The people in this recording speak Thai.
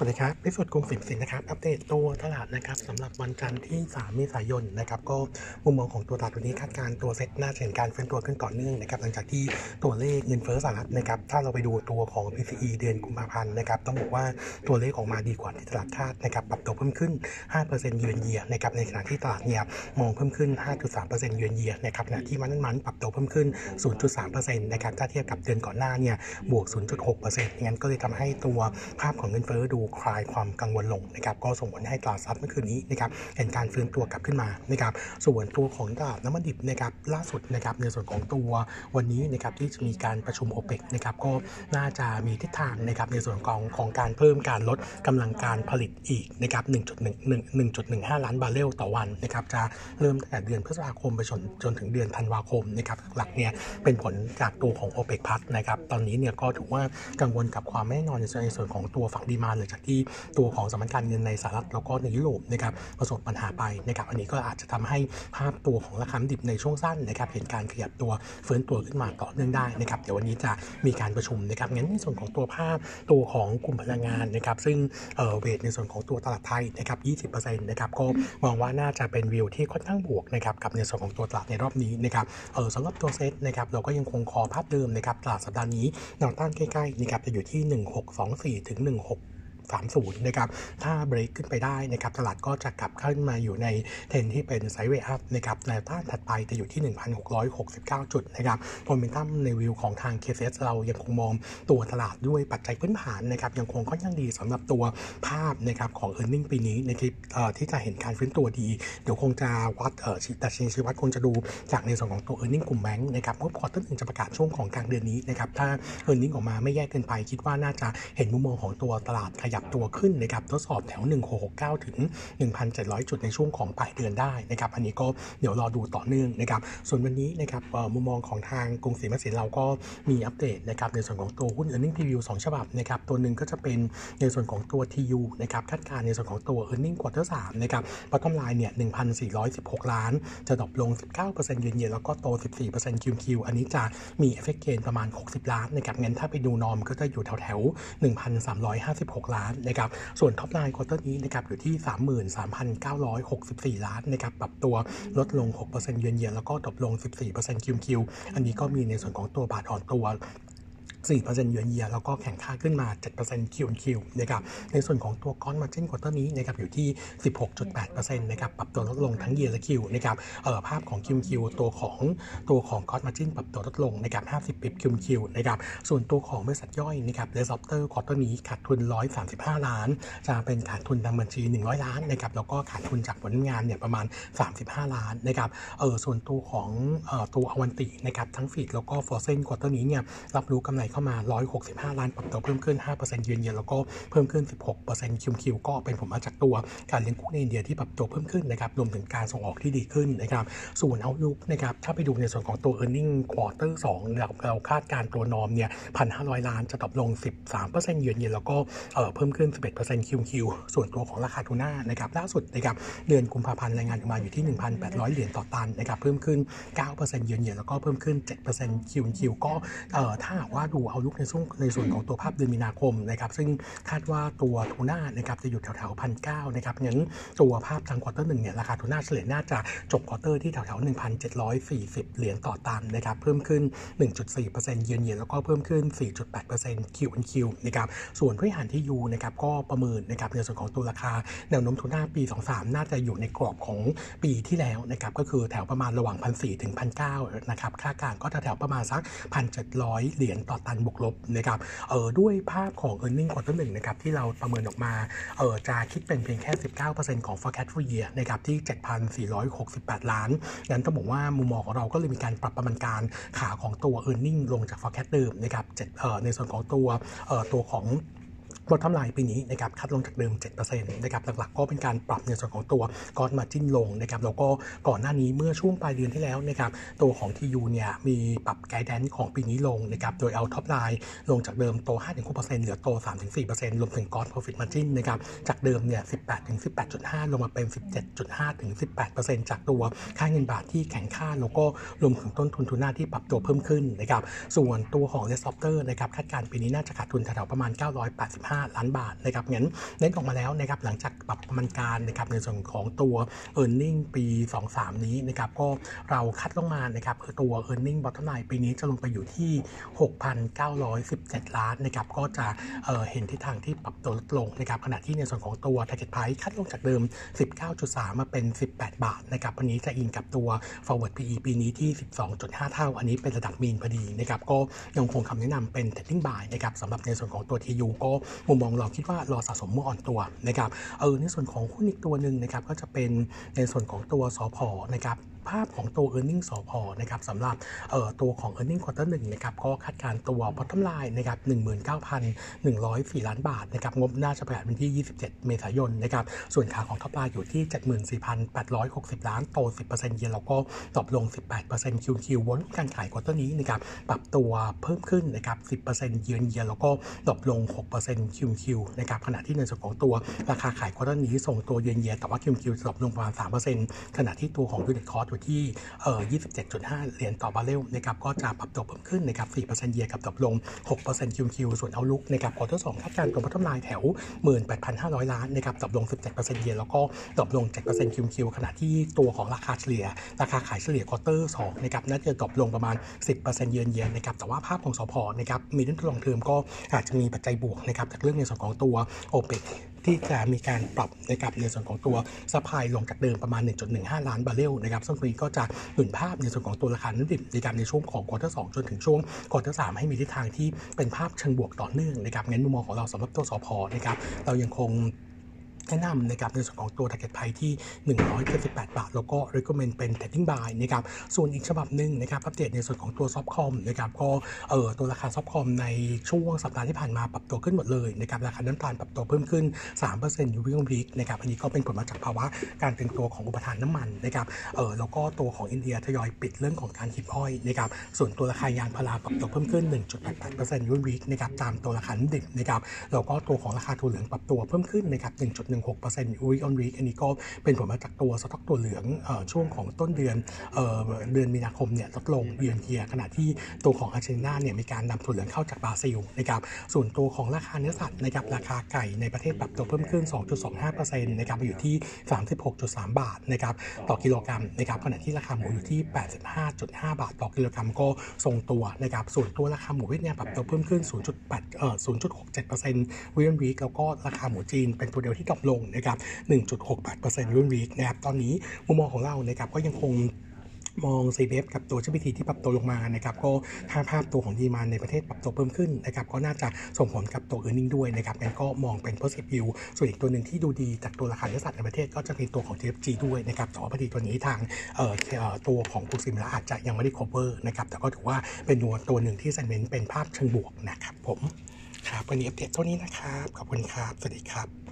สวัสดีครับพิสุทธิ์กรุงศรีสินนะครับ อัปเดตตัวตลาดนะครับสำหรับวันจันทร์ที่ 3 เมษายนนะครับก็มุมมองของตัวตลาดวันนี้คาดการ์ตัวเซ็ตน่าจะเห็นการฟื้นตัวขึ้นต่อเนื่องนะครับหลังจากที่ตัวเลขเงินเฟ้อสหรัฐนะครับถ้าเราไปดูตัวของ PCE เดือนกุมภาพันธ์นะครับต้องบอกว่าตัวเลขออกมาดีกว่าที่ตลาดคาดนะครับปรับตัวเพิ่มขึ้น 5%เยือนเยียนะครับในขณะที่ตลาดเนี่ยมองเพิ่มขึ้น 5.3%เยือนเยียนะครับขณะที่มันมันปรับตัวเพิ่มขึ้น 0.3%นะครับถ้าเทียบกับเดือนก่อนหน้าเนี่ยบวก 0.6%งั้นก็เลยทำให้ตัวภาพของเงินเฟ้อดูคลายความกังวลลงนะครับก็ส่งผลให้ตลาดซับเมื่อคืนนี้นะครับเห็นการฟื้นตัวกลับขึ้นมานะครับส่วนตัวของตลาดน้ำมันดิบนะครับล่าสุดนะครับในส่วนของตัววันนี้นะครับที่จะมีการประชุมโอเปกนะครับก็น่าจะมีทิศทางนะครับในส่วนของของการเพิ่มการลดกำลังการผลิตอีกนะครับ1.1 1.15 ล้านบาร์เรลต่อวันนะครับจะเริ่มตั้งแต่เดือนพฤษภาคมไปจนจนถึงเดือนธันวาคมนะครับหลักเนี่ยเป็นผลจากตัวของโอเปกพัทนะครับตอนนี้เนี่ยก็ถือว่ากังวลกับความไม่แน่นอนในส่วนของตัวฝั่งดีมาหลังจากที่ตัวของสถาบันการเงินในสหรัฐแล้วก็ในยุโรปนะครับประสบปัญหาไปนะครับอันนี้ก็อาจจะทำให้ภาพตัวของราคาดิบในช่วงสั้นนะครับเห็นการขยับตัวฟื้นตัวขึ้นมาต่อเนื่องได้นะครับเดี๋ยววันนี้จะมีการประชุมนะครับงั้นในส่วนของตัวภาพตัวของกลุ่มพลังงานนะครับซึ่งเออเวทในส่วนของตัวตลาดไทยนะครับ20%นะครับก็มองว่าน่าจะเป็นวิวที่ค่อนข้างบวกนะครับกับในส่วนของตัวตลาดในรอบนี้นะครับเออสำหรับตัวเซตนะครับเราก็ยังคงคอภาพเดิมนะครับตลาดสัปดาห์นี้แนวต้านใกล้ๆนะครับจะอยู่ที่ 1624ถึง16 30 นะครับ ถ้าเบรกขึ้นไปได้นะครับ ตลาดก็จะกลับขึ้นมาอยู่ในเทรนที่เป็น sideway up นะครับแนวต้านถัดไปจะอยู่ที่ 1,669 จุดนะครับโมเมนตัมในวิวของทาง KCS เรายังคงมองตัวตลาดด้วยปัจจัยพื้นฐานนะครับ ยังคงค่อนข้างดีสำหรับตัวภาพนะครับของ earning ปีนี้นะครับที่จะเห็นการฟื้นตัวดี เดี๋ยวคงจะวัดเอ่อดัชนีชีวัดคงจะดูจากในส่วนของตัว e a r n i n g กลุ่มแบงค์นะครับงบควอเตอร์หนึ่งจะประกาศช่วงของกลางเดือนนี้นะครับถ้า e a r n i n g ออกมาไม่แย่เกินไป คิดว่าน่าจะเห็นมุมมองของตัวตลาดขยับตัวขึ้นนะครับทดสอบแถว 1669 ถึง 1,700 จุดในช่วงของปลายเดือนได้นะครับอันนี้ก็เดี๋ยวรอดูต่อเนื่องนะครับส่วนวันนี้นะครับมุมมองของทางกรุงศรีมสินเราก็มีอัปเดตนะครับในส่วนของตัวหุ้น earning preview 2 ฉบับนะครับตัวหนึ่งก็จะเป็นในส่วนของตัว TU นะครับคาดการณ์ในส่วนของตัว earning quarter 3นะครับ bottom line เนี่ย 1,416 ล้าน จะ drop ลง 19% year on year แล้วก็โต 14% QQ อันนี้จะมีเอฟเฟกเกนประมาณ 60 ล้านนะครับงั้นถ้าไปดู norm ก็จะอยู่แถวแถว1,356 ล้านานนะครับ ส่วน top line quarter นี้นะครับอยู่ที่ 33,964 ล้านนะครับ ปรับตัวลดลง 6% year on year แล้วก็ drop ลง 14% QoQ อันนี้ก็มีในส่วนของตัวบาทอ่อนตัว 4% year on year แล้วก็แข็งค่าขึ้นมา7% QoQ นะครับในส่วนของตัว gross margin quarter นี้นะครับอยู่ที่ 16.8%นะครับปรับตัวลดลงทั้ง year และ Q นะครับเอ่อภาพของ QoQ ตัวของตัวของ gross margin ปรับตัวลดลงนะครับ50 bip QoQ นะครับส่วนตัวของบริษัทย่อยนะครับ Red Lobster quarter นี้ขาดทุน 135 ล้าน จะเป็นขาดทุนทางบัญชี 100 ล้านนะครับแล้วก็ขาดทุนจากผลงานเนี่ยประมาณ 35 ล้านนะครับเออส่วนตัวของเอ่อตัว Avanti นะครับทั้ง feed แล้วก็ frozen quarter นี้เนี่ยรับรู้กำไรเข้ามา 165 ล้านปรับตัวเพิ่มขึ้น 5%เยือนเยียแล้วก็เพิ่มขึ้น 16% QoQ ก็เป็นผลมาจากตัวการเลี้ยงกู้ในอินเดียที่ปรับตัวเพิ่มขึ้นนะครับรวมถึงการส่งออกที่ดีขึ้นนะครับส่วน outlook นะครับถ้าไปดูในส่วนของตัว e a r n i n g quarter 2เราเราคาดการณ์ตัว norm เนี่ย1,500 ล้านจะ drop ลง 13% year on year แล้วก็เพิ่มขึ้น 11% QoQ ส่วนตัวของราคาทูน่านะครับล่าสุดนะครับเดือนกุมภาพันธ์รายงานออกมาอยู่ที่ 1,800 เหรียญต่อตันนะครับเพิ่มขึ้น 9%เยือนเยียแล้วก็เพิ่มขึ้น 7% QoQ ก็ถ้าว่าดู outlook ในช่วงในส่วนของตัวภาพเดือนมีนาคมนะครับซึ่งคาดว่าตัวทูน่านะครับจะอยู่แถวๆพันเก้านะครับงั้นตัวภาพทาง quarter หนึ่งเนี่ยราคาทูน่าเฉลี่ยน่าจะจบ quarter ที่แถวๆ1,740เหรียญต่อตันนะครับเพิ่มขึ้น 1.4%เยือนเยียแล้วก็เพิ่มขึ้น 4.8% QoQ นะครับส่วนผู้บริหารที่ยูนะครับก็ประเมินนะครับในส่วนของตัวราคาแนวโน้มทูน่าปี 23 น่าจะอยู่ในกรอบของปีที่แล้วนะครับก็คือแถวประมาณระหว่าง 1,400 ถึง 1,900นะครับค่ากลางก็จะแถวประมาณสัก 1,700 เหรียญต่อตันบวกลบนะครับเออด้วยภาพของ e a r n i n g ควอเตอร์หนึ่งนะครับที่เราประเมินออกมาเออจะคิดเป็นเพียงแค่ 19%ของ forecast for year นะครับที่ 7,468 ล้านงั้นต้องบอกว่ามุมมองของเราก็เลยมีการปรับประมาณการขาของตัว e a r n i n g ลงจาก forecast เดิมนะครับเอ่อในส่วนของตัวเอ่อตัวของ bottom line ปีนี้นะครับ cut ลงจากเดิม 7%นะครับหลักๆก็เป็นการปรับในส่วนของตัว gross margin ลงนะครับแล้วก็ก่อนหน้านี้เมื่อช่วงปลายเดือนที่แล้วนะครับตัวของ TU เนี่ยมีปรับ guidance ของปีนี้ลงนะครับโดยเอา top line ลงจากเดิมโต 5-6%เหลือโต 3-4%รวมถึง gross profit margin นะครับจากเดิมเนี่ย 18-18.5 ลงมาเป็น 17.5-18%จากตัวค่าเงินบาทที่แข็งค่าแล้วก็รวมถึงต้นทุนทุนหน้าที่ปรับตัวเพิ่มขึ้นนะครับส่วนตัวของ Red Lobster นะครับคาดการณ์ปีนี้น่าจะขาดทุนแถวๆประมาณ 985 5 ล้านบาทนะครับงั้นเน้นออกมาแล้วนะครับหลังจากปรับประมาณการนะครับในส่วนของตัว earning ปี 23 นี้นะครับก็เรา cut ลงมานะครับคือตัว e a r n i n g bottom line ปีนี้จะลงไปอยู่ที่ 6,917 ล้านนะครับก็จะเห็นทิศทางที่ปรับตัวลดลงนะครับขณะที่ในส่วนของตัว target price cut ลงจากเดิม 19.3 มาเป็น 18 บาทนะครับวันนี้จะอิงกับตัว forward PE ปีนี้ที่ 12.5 เท่า อันนี้เป็นระดับมีนพอดีนะครับก็ยังคงคำแนะนำเป็น trading buy นะครับสำหรับในส่วนของตัว TU ก็มุมมองเราคิดว่ารอสะสมเมื่ออ่อนตัวนะครับเออในส่วนของหุ้นอีกตัวหนึ่งนะครับก็จะเป็นในส่วนของตัวสอพอนะครับ ภาพของตัว e a r n i n g สพนะครับสำหรับตัวของ e a r n i n g ็งควอเตอร์หนึ่งนะครับก็คาดการตัว bottom line นะครับ19,104 ล้านบาทนะครับงบน่าจะประกาศวันที่ 27 เมษายนนะครับส่วนขาของ top line อยู่ที่ 74,860 ล้านโต 10%เยนแล้วก็ตกลง 18% QQ วนการขายควอเตอร์นี้นะครับปรับตัวเพิ่มขึ้นนะครับ 10% year on year แล้วก็ตกลง 6% QoQ นะครับขณะที่ในส่วนของตัวราคาขายควอเตอร์นี้ส่งตัวเยือนเยียแต่ว่า QQ ตกลงประมาณ 3%ขณะที่ตัวของ unit cost อยู่ที่เอ่อ27.5 เหรียญต่อบาร์เรลนะครับก็จะปรับตัวเพิ่มขึ้นนะครับ4% year กับตกลง 6% QQ ส่วนเอาลุกนะครับควอเตอร์2คาดการณ์ตัวพัฒนาแถว 18,500 ล้านนะครับตกลง 17%เยียร์แล้วก็ตกลง 7% QQ ขณะที่ตัวของราคาเฉลี่ย ราคาขายเฉลี่ยควอเตอร์2นะครับน่าจะตกลงประมาณ 10%เยือนเยียนะครับแต่ว่าภาพของสพนะครับมีด้านลองเทอมก็อาจจะมีปัจจัยบวกนะครับจากเรื่องในส่วนของตัวโอเปก ที่จะมีการปรับนะครับในส่วนของตัวสปายลงจากเดิมประมาณ 1.15 ล้านบาร์เรลนะครับซึ่งตรงนี้ก็จะหนุนภาพในส่วนของตัวราคาน้ำดิบในการในช่วงของควอเตอร์สจนถึงช่วงควอเตอร์สให้มีทิศทางที่เป็นภาพเชิงบวกต่อเนื่องนะครับงั้นมุมมองของเราสำหรับตัวสพนะครับเรายังคง แนะนำนะครับในส่วนของตัว target price ที่178บาท แล้วก็ recommend เป็น trading buy นะครับส่วนอีกฉบับหนึ่งนะครับอัปเดตในส่วนของตัว softcom นะครับก็เอ่อตัวราคา softcom ในช่วงสัปดาห์ที่ผ่านมาปรับตัวขึ้นหมดเลยนะครับราคาน้ำตาลปรับตัวเพิ่มขึ้น 3%อยู่วิววิกนะครับอันนี้ก็เป็นผลมาจากภาวะการตึงตัวของอุปทานน้ำมันนะครับเออแล้วก็ตัวของอินเดียทยอยปิดเรื่องของการหีบอ้อยนะครับส่วนตัวราคายางพาราปรับตัวเพิ่มขึ้น 1.88%ยูวิกนะครับตามตัวราคาน้ำมันดิบนะครับแล้วก็ตัวของราคาถั่วเหลืองปรับตัวเพิ่มขึ้นนะครับ1.1 1.16% week on week อันนี้ก็เป็นผลมาจากตัวสต็อกถั่วเหลืองช่วงของต้นเดือนเดือนมีนาคมเนี่ยลดลงเยือนเทียขณะที่ตัวของอาร์เจนตินาเนี่ยมีการนำถั่วเหลืองเข้าจากบราซิลนะครับส่วนตัวของราคาเนื้อสัตว์นะครับราคาไก่ในประเทศปรับตัวเพิ่มขึ้น 2.25%นะครับมาอยู่ที่ 36.3 บาทนะครับต่อกิโลกรัมนะครับขณะที่ราคาหมูอยู่ที่ 85.5 บาท ต่อกิโลกรัมก็ทรงตัวนะครับส่วนตัวราคาหมูเวียดนามปรับตัวเพิ่มขึ้น 0.8 เอ่อ 0.67%วีนวีแล้วก็ราคาหมูจีนเป็นตัวเดียวที่ดรอปลงนะครับ 1.68%รุ่นวีคนะครับ ตอนนี้มุมมองของเรานะครับก็ยังคงมอง CBF กับตัว GPT ที่ปรับตัวลงมานะครับก็ถ้าภาพตัวของดีมานในประเทศปรับตัวเพิ่มขึ้นนะครับก็น่าจะส่งผลกับตัว e a r n i n g ด้วยนะครับงั้นก็มองเป็น positive view ส่วนอีกตัวหนึ่งที่ดูดีจากตัวราคาเนื้อสัตว์ในประเทศก็จะเป็นตัวของ TFG ด้วยนะครับแต่ว่าพอดีตัวนี้ทางเอ่อตัวของกุซิมละอาจจะยังไม่ได้ cover นะครับแต่ก็ถือว่าเป็นตัวตัวหนึ่งที่เซนเมนต์เป็นภาพเชิงบวกนะครับผมครับวันนี้อัปเดตเท่านี้นะครับขอบคุณครับสวัสดีครับ